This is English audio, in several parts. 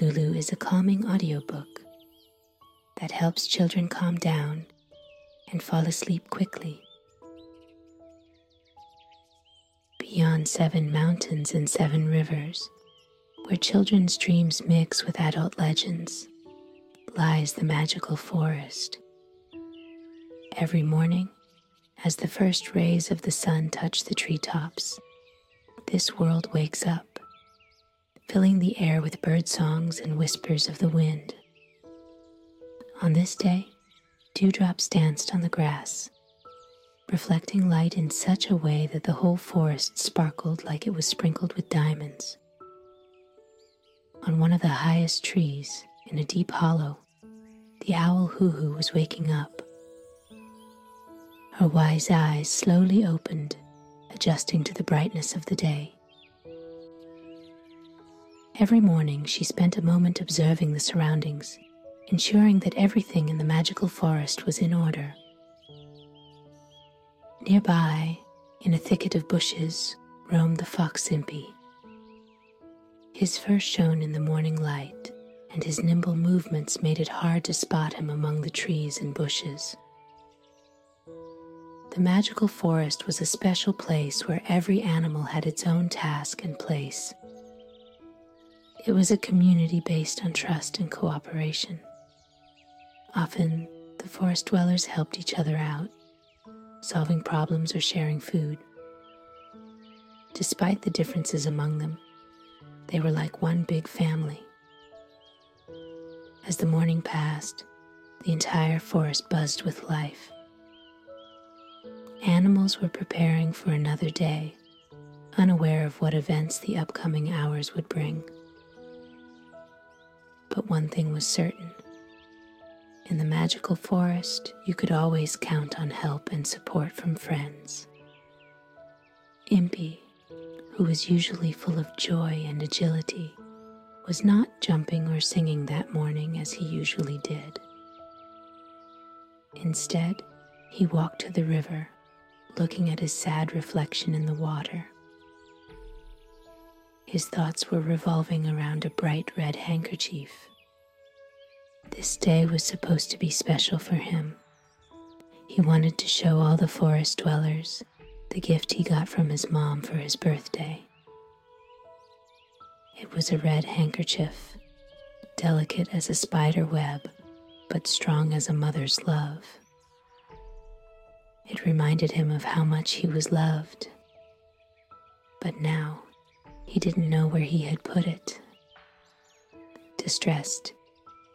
Lulu is a calming audiobook that helps children calm down and fall asleep quickly. Beyond seven mountains and seven rivers, where children's dreams mix with adult legends, lies the magical forest. Every morning, as the first rays of the sun touch the treetops, this world wakes up, filling the air with bird songs and whispers of the wind. On this day, dewdrops danced on the grass, reflecting light in such a way that the whole forest sparkled like it was sprinkled with diamonds. On one of the highest trees, in a deep hollow, the owl Hoo Hoo was waking up. Her wise eyes slowly opened, adjusting to the brightness of the day. Every morning she spent a moment observing the surroundings, ensuring that everything in the magical forest was in order. Nearby, in a thicket of bushes, roamed the fox Impy. His fur shone in the morning light, and his nimble movements made it hard to spot him among the trees and bushes. The magical forest was a special place where every animal had its own task and place. It was a community based on trust and cooperation. Often, the forest dwellers helped each other out, solving problems or sharing food. Despite the differences among them, they were like one big family. As the morning passed, the entire forest buzzed with life. Animals were preparing for another day, unaware of what events the upcoming hours would bring. But one thing was certain. In the magical forest, you could always count on help and support from friends. Impy, who was usually full of joy and agility, was not jumping or singing that morning as he usually did. Instead, he walked to the river looking at his sad reflection in the water. His thoughts were revolving around a bright red handkerchief. This day was supposed to be special for him. He wanted to show all the forest dwellers the gift he got from his mom for his birthday. It was a red handkerchief, delicate as a spider web, but strong as a mother's love. It reminded him of how much he was loved. But now he didn't know where he had put it. Distressed,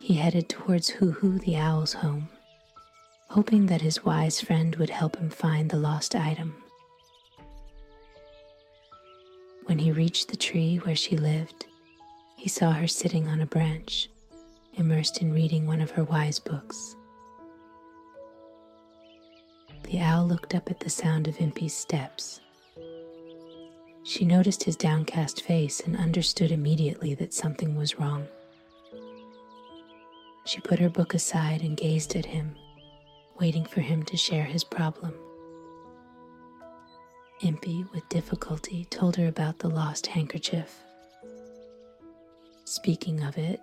he headed towards Hoo Hoo the owl's home, hoping that his wise friend would help him find the lost item. When he reached the tree where she lived, he saw her sitting on a branch, immersed in reading one of her wise books. The owl looked up at the sound of Impy's steps. She noticed his downcast face and understood immediately that something was wrong. She put her book aside and gazed at him, waiting for him to share his problem. Impy, with difficulty, told her about the lost handkerchief. Speaking of it,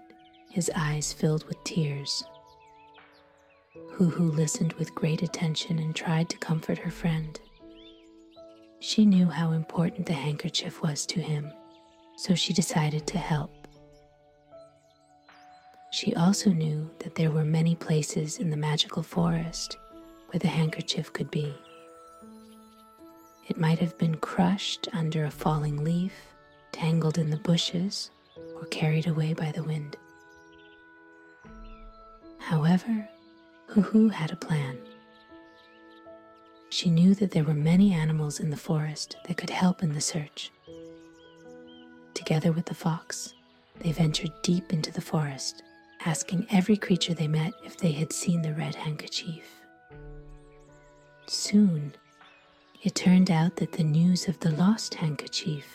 his eyes filled with tears. Hoo Hoo listened with great attention and tried to comfort her friend. She knew how important the handkerchief was to him, so she decided to help. She also knew that there were many places in the magical forest where the handkerchief could be. It might have been crushed under a falling leaf, tangled in the bushes, or carried away by the wind. However, Hoo Hoo had a plan. She knew that there were many animals in the forest that could help in the search. Together with the fox, they ventured deep into the forest, asking every creature they met if they had seen the red handkerchief. Soon, it turned out that the news of the lost handkerchief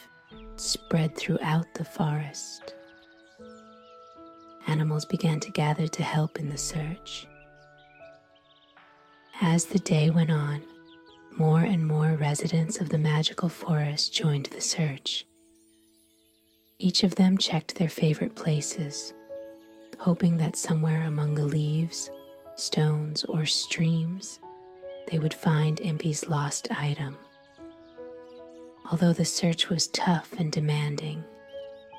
spread throughout the forest. Animals began to gather to help in the search. As the day went on, more and more residents of the magical forest joined the search. Each of them checked their favorite places, hoping that somewhere among the leaves, stones, or streams, they would find Impy's lost item. Although the search was tough and demanding,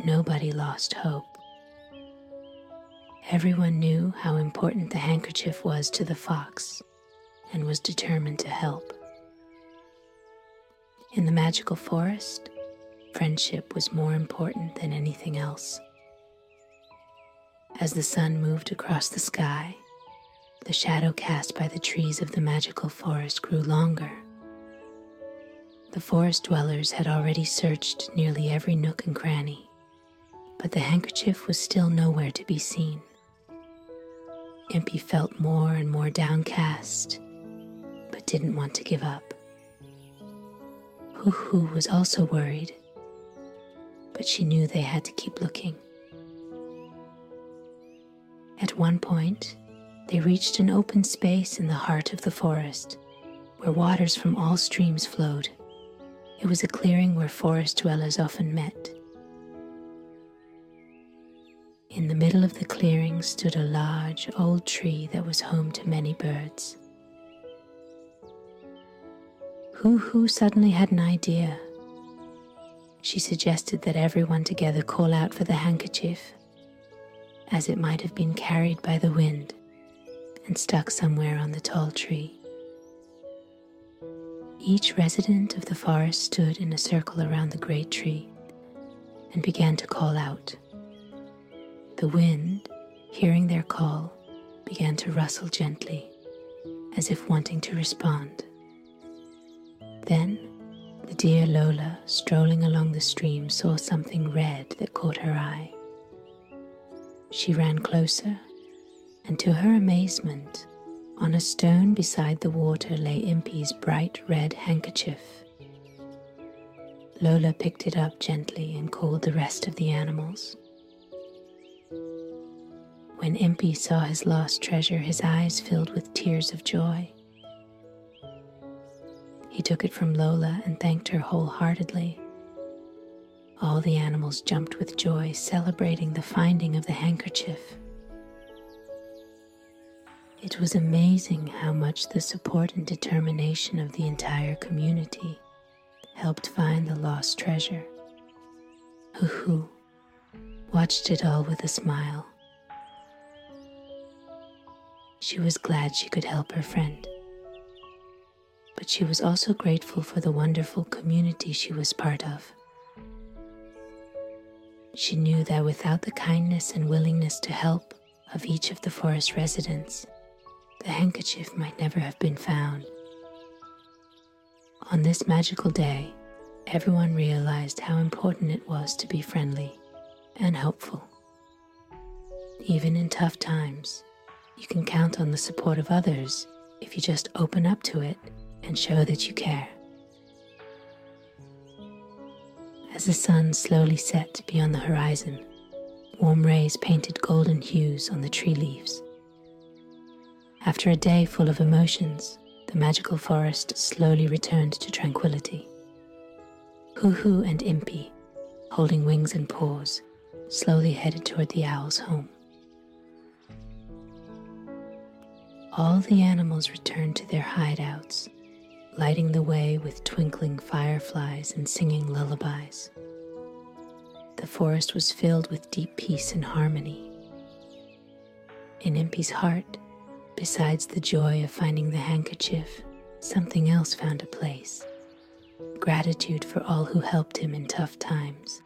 nobody lost hope. Everyone knew how important the handkerchief was to the fox and was determined to help. In the magical forest, friendship was more important than anything else. As the sun moved across the sky, the shadow cast by the trees of the magical forest grew longer. The forest dwellers had already searched nearly every nook and cranny, but the handkerchief was still nowhere to be seen. Impy felt more and more downcast, but didn't want to give up. Hoo was also worried, but she knew they had to keep looking. At one point, they reached an open space in the heart of the forest where waters from all streams flowed. It was a clearing where forest dwellers often met. In the middle of the clearing stood a large old tree that was home to many birds. Hoo Hoo suddenly had an idea. She suggested that everyone together call out for the handkerchief, as it might have been carried by the wind and stuck somewhere on the tall tree. Each resident of the forest stood in a circle around the great tree and began to call out. The wind, hearing their call, began to rustle gently, as if wanting to respond. Then the deer Lola, strolling along the stream, saw something red that caught her eye. She ran closer, and to her amazement, on a stone beside the water lay Impy's bright red handkerchief. Lola picked it up gently and called the rest of the animals. When Impy saw his lost treasure, his eyes filled with tears of joy. He took it from Lola and thanked her wholeheartedly. All the animals jumped with joy, celebrating the finding of the handkerchief. It was amazing how much the support and determination of the entire community helped find the lost treasure. Hoo watched it all with a smile. She was glad she could help her friend but she was also grateful for the wonderful community she was part of. She knew that without the kindness and willingness to help of each of the forest residents, the handkerchief might never have been found. On this magical day, everyone realized how important it was to be friendly and helpful. Even in tough times, you can count on the support of others if you just open up to it and show that you care. As the sun slowly set beyond the horizon, warm rays painted golden hues on the tree leaves. After a day full of emotions, the magical forest slowly returned to tranquility. Hoo Hoo and Impy, holding wings and paws, slowly headed toward the owl's home. All the animals returned to their hideouts lighting the way with twinkling fireflies and singing lullabies. The forest was filled with deep peace and harmony. In Impy's heart, besides the joy of finding the handkerchief, something else found a place gratitude for all who helped him in tough times.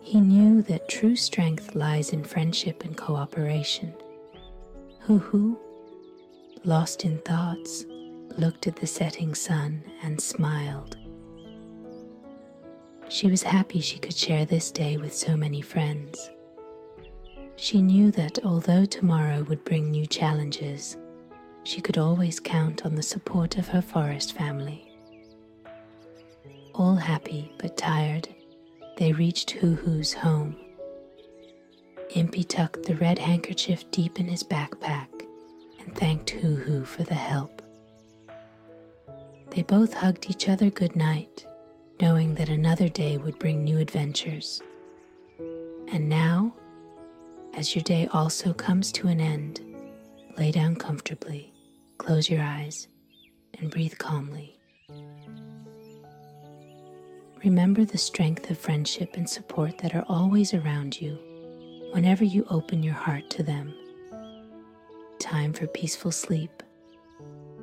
He knew that true strength lies in friendship and cooperation. Hoo Hoo, lost in thoughts, looked at the setting sun and smiled. She was happy she could share this day with so many friends. She knew that although tomorrow would bring new challenges, she could always count on the support of her forest family. All happy but tired, they reached Hoo Hoo's home. Impy tucked the red handkerchief deep in his backpack and thanked Hoo Hoo for the help. They both hugged each other goodnight, knowing that another day would bring new adventures. And now, as your day also comes to an end, lay down comfortably, close your eyes, and breathe calmly. Remember the strength of friendship and support that are always around you whenever you open your heart to them. Time for peaceful sleep,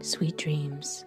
sweet dreams,